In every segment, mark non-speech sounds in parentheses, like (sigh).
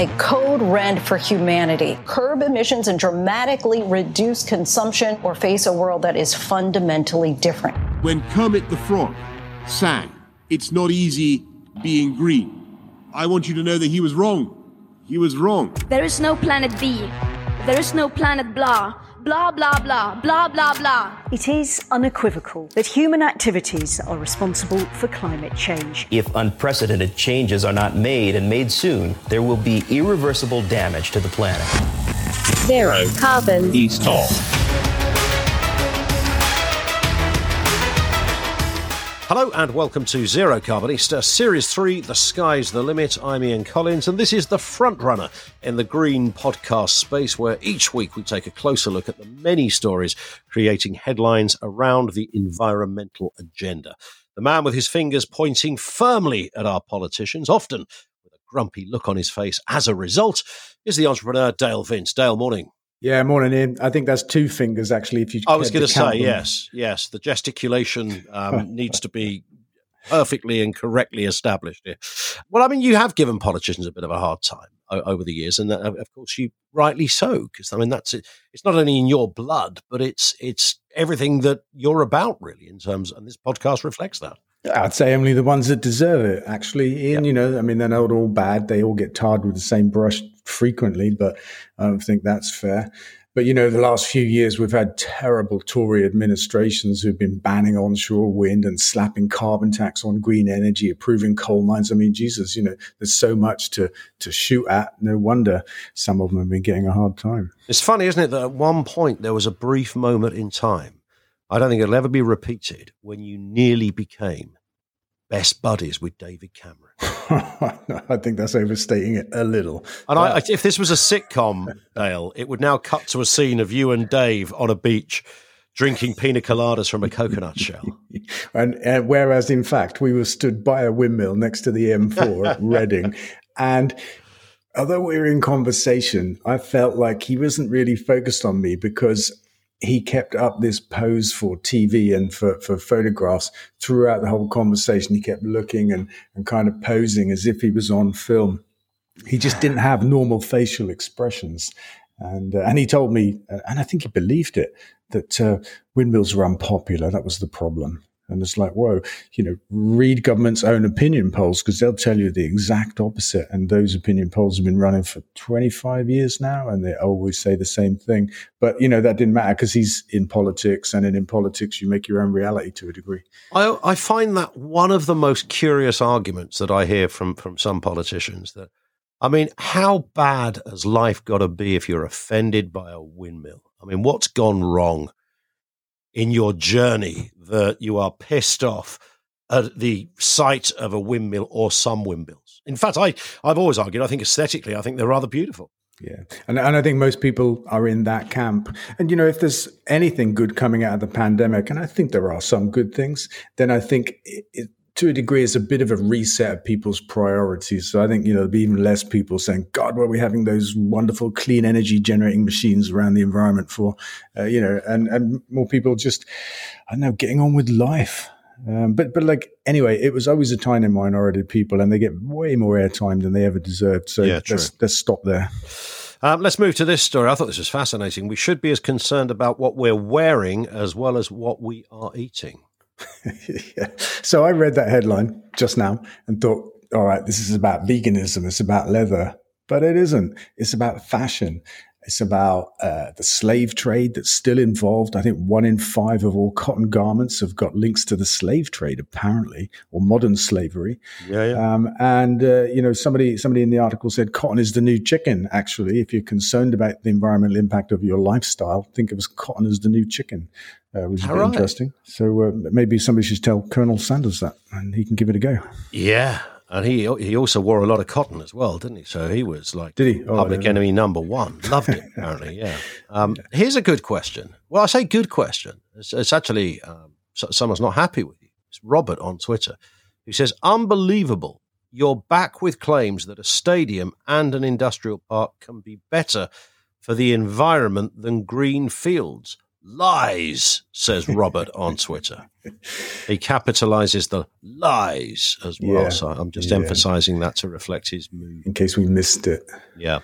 a code red for humanity. Curb emissions and dramatically reduce consumption or face a world that is fundamentally different. When Kermit the Frog sang, It's not easy being green, I want you to know that he was wrong. He was wrong. There is no planet B. There is no planet blah. Blah, blah, blah, blah, blah, blah. It is unequivocal that human activities are responsible for climate change. If unprecedented changes are not made and made soon, there will be irreversible damage to the planet. Zero carbon. East off. Hello and welcome to Zero Carbonista, Series 3, The Sky's the Limit. I'm Ian Collins, and this is the frontrunner in the green podcast space where each week we take a closer look at the many stories creating headlines around the environmental agenda. The man with his fingers pointing firmly at our politicians, often with a grumpy look on his face as a result, is the entrepreneur Dale Vince. Dale, morning. Yeah, morning, Ian. I think that's two fingers actually. If you, I was going to say them. yes, yes. The gesticulation um, (laughs) needs to be perfectly and correctly established here. Well, I mean, you have given politicians a bit of a hard time o- over the years, and uh, of course, you rightly so, because I mean, that's it. It's not only in your blood, but it's it's everything that you're about, really, in terms. And this podcast reflects that. I'd say only the ones that deserve it, actually. Ian, you know, I mean, they're not all bad. They all get tarred with the same brush frequently, but I don't think that's fair. But, you know, the last few years, we've had terrible Tory administrations who've been banning onshore wind and slapping carbon tax on green energy, approving coal mines. I mean, Jesus, you know, there's so much to, to shoot at. No wonder some of them have been getting a hard time. It's funny, isn't it, that at one point there was a brief moment in time. I don't think it'll ever be repeated when you nearly became best buddies with David Cameron. (laughs) I think that's overstating it a little. And I, I, if this was a sitcom, (laughs) Dale, it would now cut to a scene of you and Dave on a beach drinking pina coladas from a coconut shell. (laughs) and uh, whereas, in fact, we were stood by a windmill next to the M4 at Reading, and although we were in conversation, I felt like he wasn't really focused on me because he kept up this pose for TV and for, for photographs throughout the whole conversation. He kept looking and, and kind of posing as if he was on film. He just didn't have normal facial expressions. And, uh, and he told me, and I think he believed it, that uh, windmills were unpopular. That was the problem. And it's like, whoa, you know, read government's own opinion polls because they'll tell you the exact opposite. And those opinion polls have been running for 25 years now, and they always say the same thing. But, you know, that didn't matter because he's in politics, and in politics, you make your own reality to a degree. I, I find that one of the most curious arguments that I hear from, from some politicians that, I mean, how bad has life got to be if you're offended by a windmill? I mean, what's gone wrong? in your journey that you are pissed off at the sight of a windmill or some windmills. In fact, I, I've always argued, I think aesthetically, I think they're rather beautiful. Yeah. And, and I think most people are in that camp. And, you know, if there's anything good coming out of the pandemic, and I think there are some good things, then I think it, it, to a degree, it's a bit of a reset of people's priorities. So I think, you know, there'll be even less people saying, God, what are we having those wonderful clean energy generating machines around the environment for? Uh, you know, and, and more people just, I don't know, getting on with life. Um, but but like anyway, it was always a tiny minority of people, and they get way more airtime than they ever deserved. So Yeah, let's let's stop there. Um, let's move to this story. I thought this was fascinating. We should be as concerned about what we're wearing as well as what we are eating. (laughs) So I read that headline just now and thought, all right, this is about veganism. It's about leather, but it isn't. It's about fashion. It's about uh, the slave trade that's still involved. I think one in five of all cotton garments have got links to the slave trade, apparently, or modern slavery. Yeah, yeah. Um, and uh, you know, somebody somebody in the article said cotton is the new chicken. Actually, if you're concerned about the environmental impact of your lifestyle, think of as cotton as the new chicken, uh, which is a All bit right. interesting. So uh, maybe somebody should tell Colonel Sanders that, and he can give it a go. Yeah. And he he also wore a lot of cotton as well, didn't he? So he was like Did he? Oh, public enemy number one. Loved it, apparently. Yeah. Um, (laughs) here's a good question. Well, I say good question. It's, it's actually um, so, someone's not happy with you. It's Robert on Twitter who says, "Unbelievable! You're back with claims that a stadium and an industrial park can be better for the environment than green fields. Lies, says Robert on Twitter. He capitalizes the lies as well. Yeah, So I'm just yeah. emphasizing that to reflect his mood. In case we missed it. Yeah.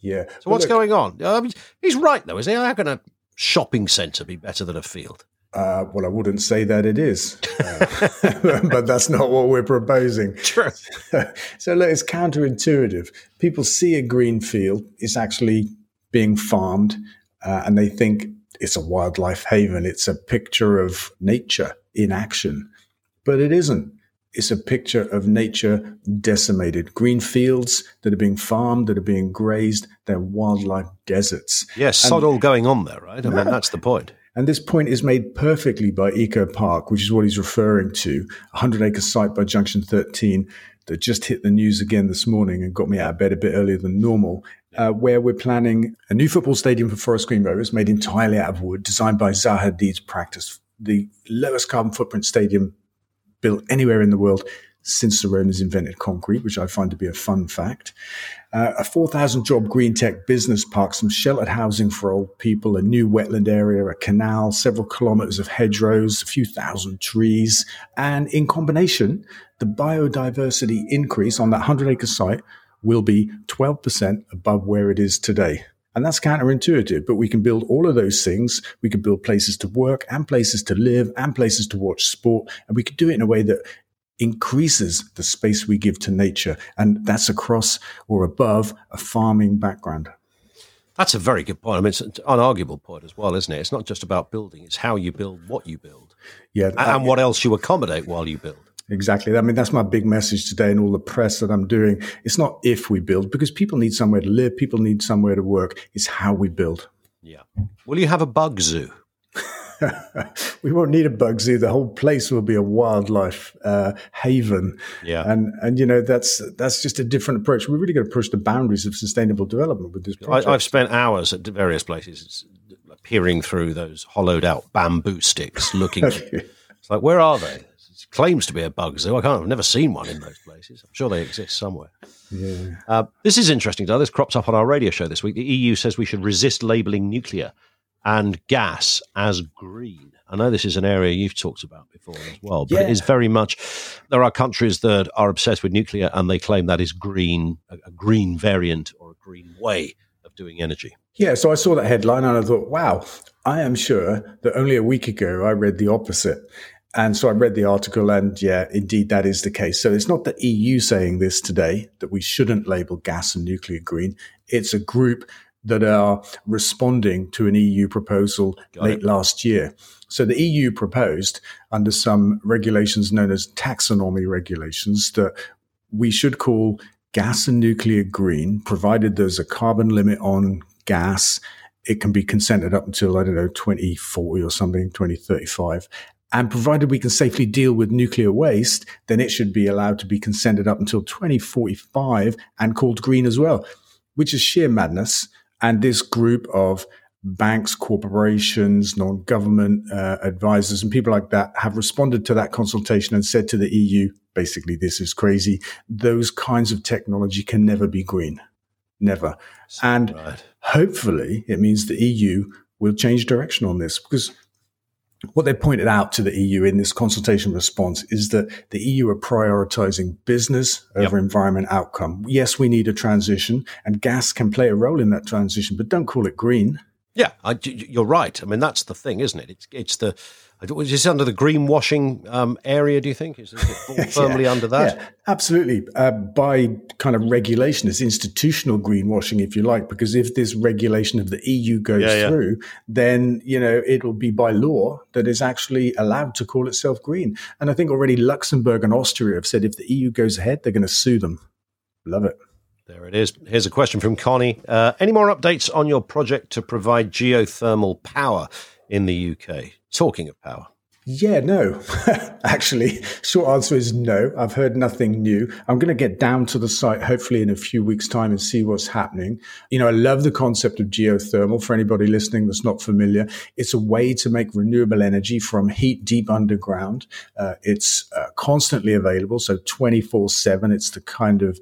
Yeah. So what's going on? Mean, he's right, though, isn't he? How can a shopping centre be better than a field? Uh, well, I wouldn't say that it is, (laughs) uh, (laughs) but that's not what we're proposing. True. (laughs) so look, it's counterintuitive. People see a green field, it's actually being farmed, uh, and they think it's a wildlife haven. It's a picture of nature in action, but it isn't. It's a picture of nature decimated. Green fields that are being farmed, that are being grazed, they're wildlife deserts. Yes, sod all going on there, right? I mean, that's the point. And this point is made perfectly by Eco Park, which is what he's referring to, a 100 acre site by Junction 13 that just hit the news again this morning and got me out of bed a bit earlier than normal, uh, where we're planning a new football stadium for Forest Green Rovers made entirely out of wood, designed by Zaha Hadid's practice, the lowest carbon footprint stadium built anywhere in the world since the Romans invented concrete, which I find to be a fun fact. Uh, a 4,000 job green tech business park, some sheltered housing for old people, a new wetland area, a canal, several kilometers of hedgerows, a few thousand trees. And in combination, the biodiversity increase on that 100 acre site will be 12% above where it is today. And that's counterintuitive, but we can build all of those things. We can build places to work and places to live and places to watch sport. And we can do it in a way that increases the space we give to nature. And that's across or above a farming background. That's a very good point. I mean, it's an unarguable point as well, isn't it? It's not just about building; it's how you build, what you build, Yeah. and, and what else you accommodate while you build. Exactly. I mean, that's my big message today in all the press that I'm doing. It's not if we build, because people need somewhere to live, people need somewhere to work. It's how we build. Yeah. Will you have a bug zoo? (laughs) we won't need a bug zoo. The whole place will be a wildlife uh, haven. Yeah. And and you know that's that's just a different approach. We're really going to push the boundaries of sustainable development with this project. I, I've spent hours at various places peering through those hollowed out bamboo sticks, looking. (laughs) it's like, where are they? It claims to be a bug zoo. I can't. I've never seen one in those places. I'm sure they exist somewhere. yeah. Uh, this is interesting, though. This cropped up on our radio show this week. The EU says we should resist labelling nuclear and gas as green. I know this is an area you've talked about before as well, but it Yeah. is very much. There are countries that are obsessed with nuclear and they claim that is green, a, a green variant or a green way of doing energy. Yeah, so I saw that headline and I thought, wow, I am sure that only a week ago I read the opposite. And so I read the article, and yeah, indeed, that is the case. So it's not the EU saying this today that we shouldn't label gas and nuclear green. It's a group that are responding to an EU proposal late last year. So the EU proposed, under some regulations known as taxonomy regulations, that we should call gas and nuclear green, provided there's a carbon limit on gas. It can be consented up until, I don't know, 2040 or something, 2035. And provided we can safely deal with nuclear waste, then it should be allowed to be consented up until 2045 and called green as well, which is sheer madness. And this group of banks, corporations, non government uh, advisors, and people like that have responded to that consultation and said to the EU, basically, this is crazy. Those kinds of technology can never be green. Never. And Right. hopefully it means the EU will change direction on this because what they pointed out to the EU in this consultation response is that the EU are prioritizing business over environment outcome. Yes, we need a transition and gas can play a role in that transition, but don't call it green. Yeah, I, you're right. I mean, that's the thing, isn't it? It's it's the is this under the greenwashing um, area? Do you think is, it (laughs) firmly Yeah. under that? Yeah, absolutely. Uh, by kind of regulation, it's institutional greenwashing, if you like, because if this regulation of the EU goes Yeah, yeah. through, then you know it'll be by law that is actually allowed to call itself green. And I think already Luxembourg and Austria have said if the EU goes ahead, they're going to sue them. Love it. There it is. Here's a question from Connie. Uh, any more updates on your project to provide geothermal power in the UK? Talking of power. Yeah, no. (laughs) Actually, short answer is no. I've heard nothing new. I'm going to get down to the site hopefully in a few weeks' time and see what's happening. You know, I love the concept of geothermal. For anybody listening that's not familiar, it's a way to make renewable energy from heat deep underground. Uh, it's uh, constantly available, so 24 7. It's the kind of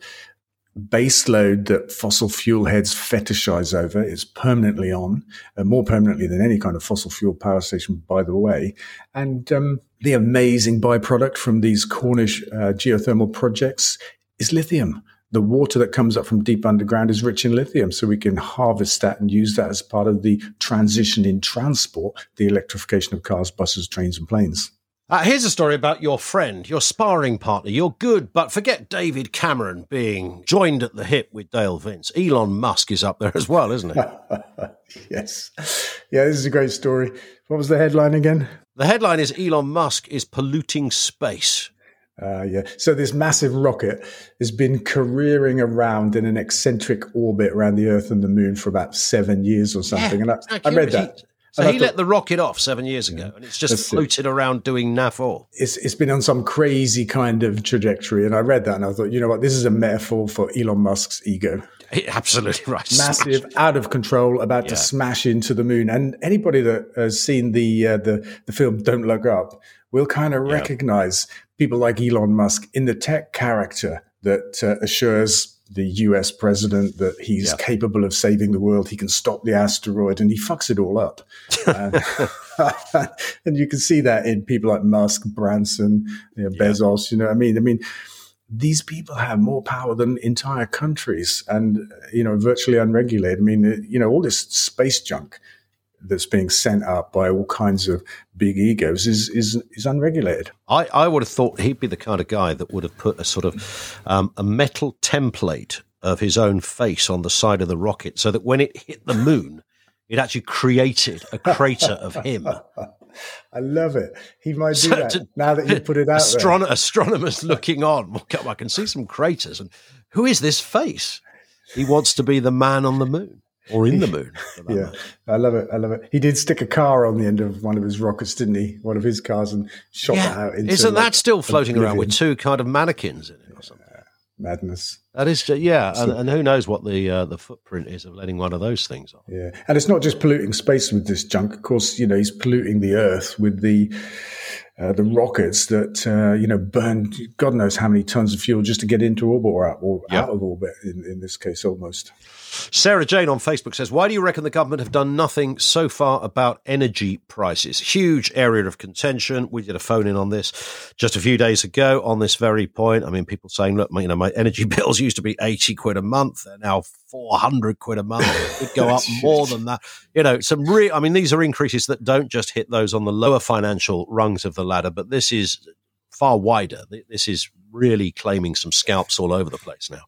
baseload that fossil fuel heads fetishize over is permanently on, uh, more permanently than any kind of fossil fuel power station, by the way. And um, the amazing byproduct from these Cornish uh, geothermal projects is lithium. The water that comes up from deep underground is rich in lithium, so we can harvest that and use that as part of the transition in transport, the electrification of cars, buses, trains, and planes. Uh, here's a story about your friend, your sparring partner. You're good, but forget David Cameron being joined at the hip with Dale Vince. Elon Musk is up there as well, isn't he? (laughs) yes. Yeah, this is a great story. What was the headline again? The headline is Elon Musk is polluting space. Uh, yeah. So this massive rocket has been careering around in an eccentric orbit around the Earth and the Moon for about seven years or something. Yeah, and I, I read that. So he let the rocket off seven years ago, and it's just floated it. around doing naff all. It's it's been on some crazy kind of trajectory, and I read that and I thought, you know what, this is a metaphor for Elon Musk's ego. (laughs) Absolutely right. (laughs) Massive, out of control, about yeah. to smash into the moon. And anybody that has seen the uh, the the film Don't Look Up will kind of yeah. recognize people like Elon Musk in the tech character that uh, assures the US president that he's yeah. capable of saving the world. He can stop the asteroid and he fucks it all up. (laughs) uh, (laughs) and you can see that in people like Musk, Branson, you know, Bezos, you know I mean? I mean, these people have more power than entire countries and, you know, virtually unregulated. I mean, you know, all this space junk that's being sent up by all kinds of big egos is is is unregulated. I, I would have thought he'd be the kind of guy that would have put a sort of um, a metal template of his own face on the side of the rocket, so that when it hit the moon, it actually created a crater of him. (laughs) I love it. He might do so that to, now that you put it out. Astron- astronomers looking on, I can see some craters, and who is this face? He wants to be the man on the moon or in the moon. yeah, I love it. I love it. He did stick a car on the end of one of his rockets, didn't he? One of his cars and shot yeah. that out. Into, Isn't like, that still floating oblivion. around with two kind of mannequins in it or something? madness. That is, just, yeah, and, and, who knows what the uh, the footprint is of letting one of those things off. Yeah, and it's not just polluting space with this junk. Of course, you know he's polluting the Earth with the uh, the rockets that uh, you know burn God knows how many tons of fuel just to get into orbit or out, or yep. out of orbit. In, in this case, almost. Sarah Jane on Facebook says, Why do you reckon the government have done nothing so far about energy prices? Huge area of contention. We did a phone in on this just a few days ago on this very point. I mean, people saying, Look, you know, my energy (laughs) bills used to be 80 quid a month. They're now 400 quid a month. It could go (laughs) up more than that. You know, some real, I mean, these are increases that don't just hit those on the lower financial rungs of the ladder, but this is far wider. This is really claiming some scalps all over the place now.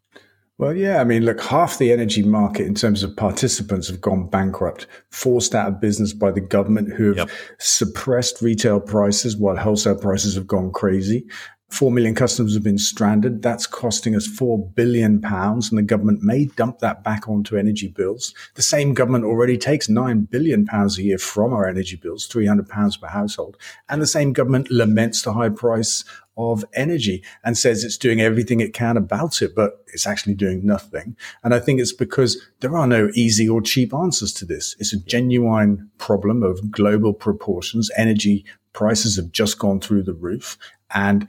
Well, yeah. I mean, look, half the energy market in terms of participants have gone bankrupt, forced out of business by the government who have yep. suppressed retail prices while wholesale prices have gone crazy. Four million customers have been stranded. That's costing us four billion pounds, and the government may dump that back onto energy bills. The same government already takes nine billion pounds a year from our energy bills, three hundred pounds per household, and the same government laments the high price of energy and says it's doing everything it can about it, but it's actually doing nothing. And I think it's because there are no easy or cheap answers to this. It's a genuine problem of global proportions. Energy prices have just gone through the roof. And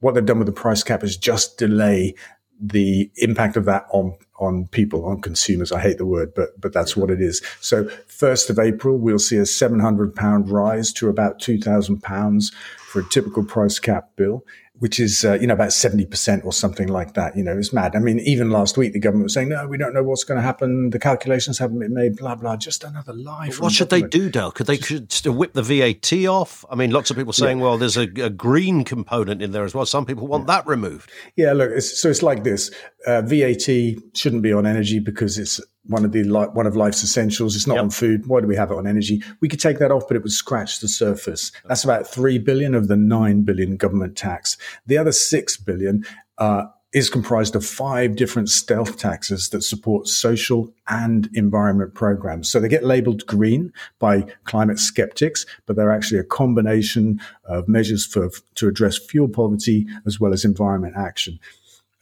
what they've done with the price cap is just delay the impact of that on on people, on consumers. I hate the word, but but that's what it is. So first of April, we'll see a seven hundred pound rise to about two thousand pounds for a typical price cap bill, which is, uh, you know, about 70% or something like that. You know, it's mad. I mean, even last week, the government was saying, no, we don't know what's going to happen. The calculations haven't been made, blah, blah. Just another lie. What should they do, Dale? Could they could whip the VAT off? I mean, lots of people saying, yeah. well, there's a, a, green component in there as well. Some people want yeah. that removed. Yeah, look, it's, so it's like this. Uh, VAT shouldn't be on energy because it's one of the one of life's essentials. It's not yep. on food. Why do we have it on energy? We could take that off, but it would scratch the surface. That's about three billion of the nine billion government tax. The other six billion uh, is comprised of five different stealth taxes that support social and environment programs. So they get labeled green by climate skeptics, but they're actually a combination of measures for to address fuel poverty as well as environment action.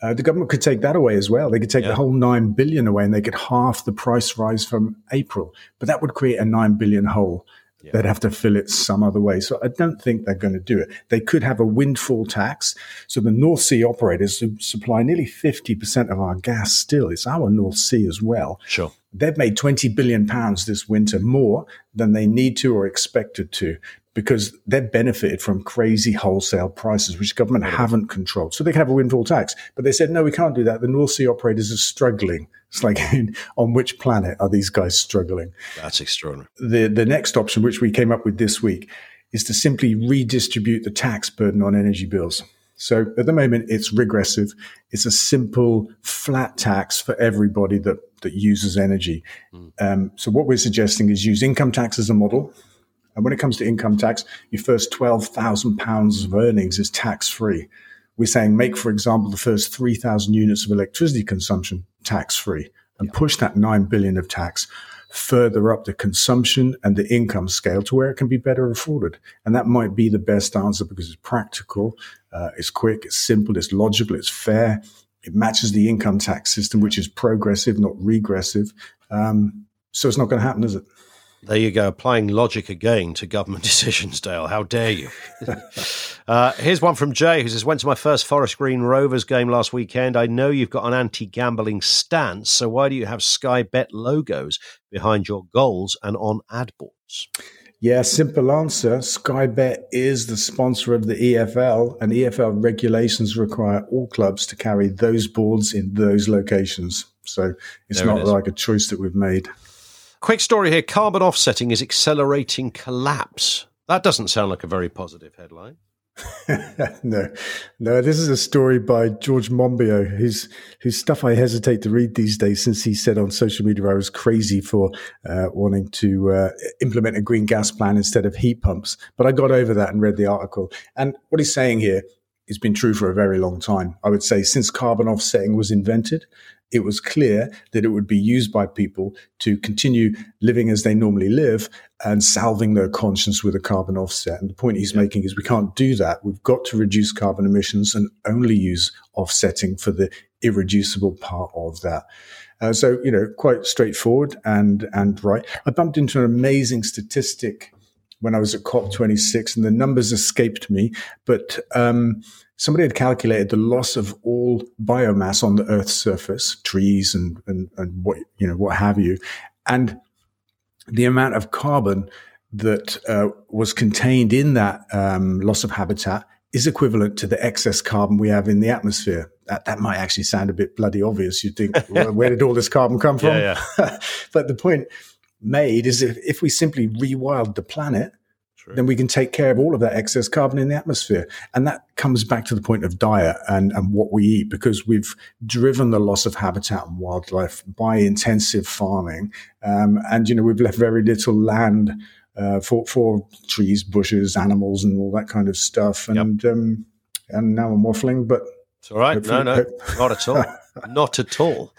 Uh, the government could take that away as well. They could take yeah. the whole nine billion away, and they could half the price rise from April. But that would create a nine billion hole. They'd have to fill it some other way. So I don't think they're going to do it. They could have a windfall tax. So the North Sea operators who supply nearly 50% of our gas still, it's our North Sea as well. Sure. They've made 20 billion pounds this winter more than they need to or expected to because they've benefited from crazy wholesale prices, which government haven't controlled. So they can have a windfall tax. But they said, no, we can't do that. The North Sea operators are struggling. It's like, (laughs) on which planet are these guys struggling? That's extraordinary. The, the next option, which we came up with this week, is to simply redistribute the tax burden on energy bills. So at the moment, it's regressive. It's a simple, flat tax for everybody that, that uses energy. Um, so what we're suggesting is use income tax as a model. And when it comes to income tax, your first £12,000 of earnings is tax free. We're saying make, for example, the first 3,000 units of electricity consumption tax free and push that 9 billion of tax further up the consumption and the income scale to where it can be better afforded. And that might be the best answer because it's practical, uh, it's quick, it's simple, it's logical, it's fair. It matches the income tax system, which is progressive, not regressive. Um, so it's not going to happen, is it? There you go, applying logic again to government (laughs) decisions, Dale. How dare you? (laughs) uh, here's one from Jay who says, Went to my first Forest Green Rovers game last weekend. I know you've got an anti gambling stance, so why do you have Sky Bet logos behind your goals and on ad boards? Yeah, simple answer. Sky Bet is the sponsor of the EFL, and EFL regulations require all clubs to carry those boards in those locations. So it's There not is. like a choice that we've made. Quick story here carbon offsetting is accelerating collapse. That doesn't sound like a very positive headline. (laughs) no, no. This is a story by George Monbiot, whose whose stuff I hesitate to read these days, since he said on social media I was crazy for uh, wanting to uh, implement a green gas plan instead of heat pumps. But I got over that and read the article. And what he's saying here has been true for a very long time. I would say since carbon offsetting was invented, it was clear that it would be used by people to continue living as they normally live and salving their conscience with a carbon offset. And the point he's making is we can't do that. We've got to reduce carbon emissions and only use offsetting for the irreducible part of that. Uh, so, you know, quite straightforward and, and right. I bumped into an amazing statistic when I was at COP26 and the numbers escaped me, but, um, somebody had calculated the loss of all biomass on the Earth's surface, trees and, and, and what, you know, what have you. And the amount of carbon that uh, was contained in that um, loss of habitat is equivalent to the excess carbon we have in the atmosphere. That, that might actually sound a bit bloody obvious. You'd think, (laughs) well, where did all this carbon come from? Yeah, (laughs) but the point made is if, if we simply rewild the planet, then we can take care of all of that excess carbon in the atmosphere. And that comes back to the point of diet and, and what we eat, because we've driven the loss of habitat and wildlife by intensive farming. Um, and, you know, we've left very little land uh, for, for trees, bushes, animals, and all that kind of stuff. And, um, and now I'm waffling, but It's all right. No, no, not at all. (laughs) not at all.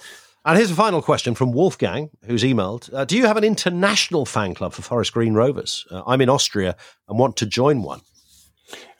And here's a final question from Wolfgang, who's emailed uh, Do you have an international fan club for Forest Green Rovers? Uh, I'm in Austria and want to join one.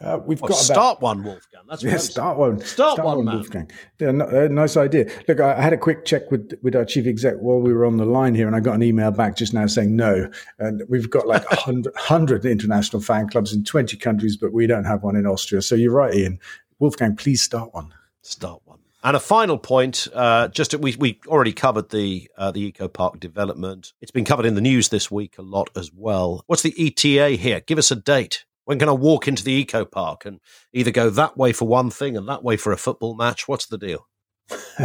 uh, we've Well, got about start one, Wolfgang. That's Yeah, start one. Start one, man. Wolfgang. Yeah, no, uh, nice idea. Look, I, I had a quick check with with our chief exec while we were on the line here, and I got an email back just now saying no. And we've got like a hundred, (laughs) hundred international fan clubs in twenty countries, but we don't have one in Austria. So you're right, Ian. Wolfgang, please start one. Start one. And a final point, uh, just we we already covered the uh, the eco park development. It's been covered in the news this week a lot as well. What's the ETA here? Give us a date. When can I walk into the eco park and either go that way for one thing and that way for a football match? What's the deal? (laughs)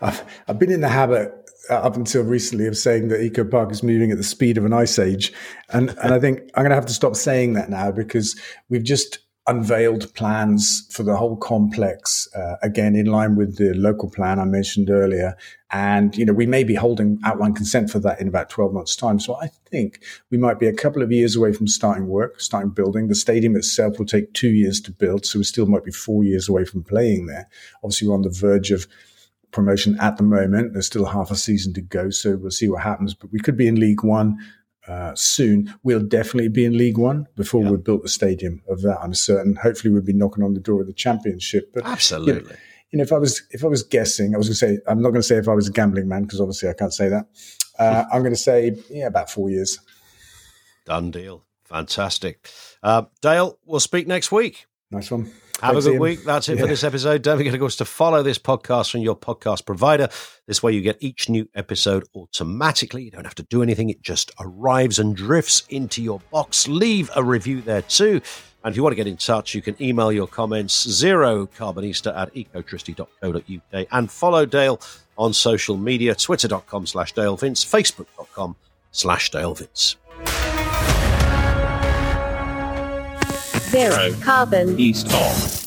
I've, I've been in the habit uh, up until recently of saying that Eco Park is moving at the speed of an ice age. And, and I think I'm going to have to stop saying that now because we've just unveiled plans for the whole complex, uh, again, in line with the local plan I mentioned earlier. And, you know, we may be holding outline consent for that in about 12 months time. So I think we might be a couple of years away from starting work, starting building. The stadium itself will take two years to build. So we still might be four years away from playing there. Obviously, we're on the verge of promotion at the moment. There's still half a season to go, so we'll see what happens. But we could be in League One uh, soon. We'll definitely be in League One before we've built the stadium. Of that, I'm certain. Hopefully, we'll be knocking on the door of the Championship. But Absolutely. You know, you know, if I was if I was guessing, I was going to say I'm not going to say if I was a gambling man because obviously I can't say that. Uh, (laughs) I'm going to say yeah, about four years. Done deal. Fantastic. Uh, Dale, we'll speak next week. Nice one. Have Thanks, a good Ian. week. That's it Yeah. for this episode. Don't forget, of course, to follow this podcast from your podcast provider. This way you get each new episode automatically. You don't have to do anything. It just arrives and drifts into your box. Leave a review there too. And if you want to get in touch, you can email your comments zero carbonista at ecotricity.co.uk and follow Dale on social media, twitter.com slash Dale Vince, facebook.com slash Dale Zero carbon. East of.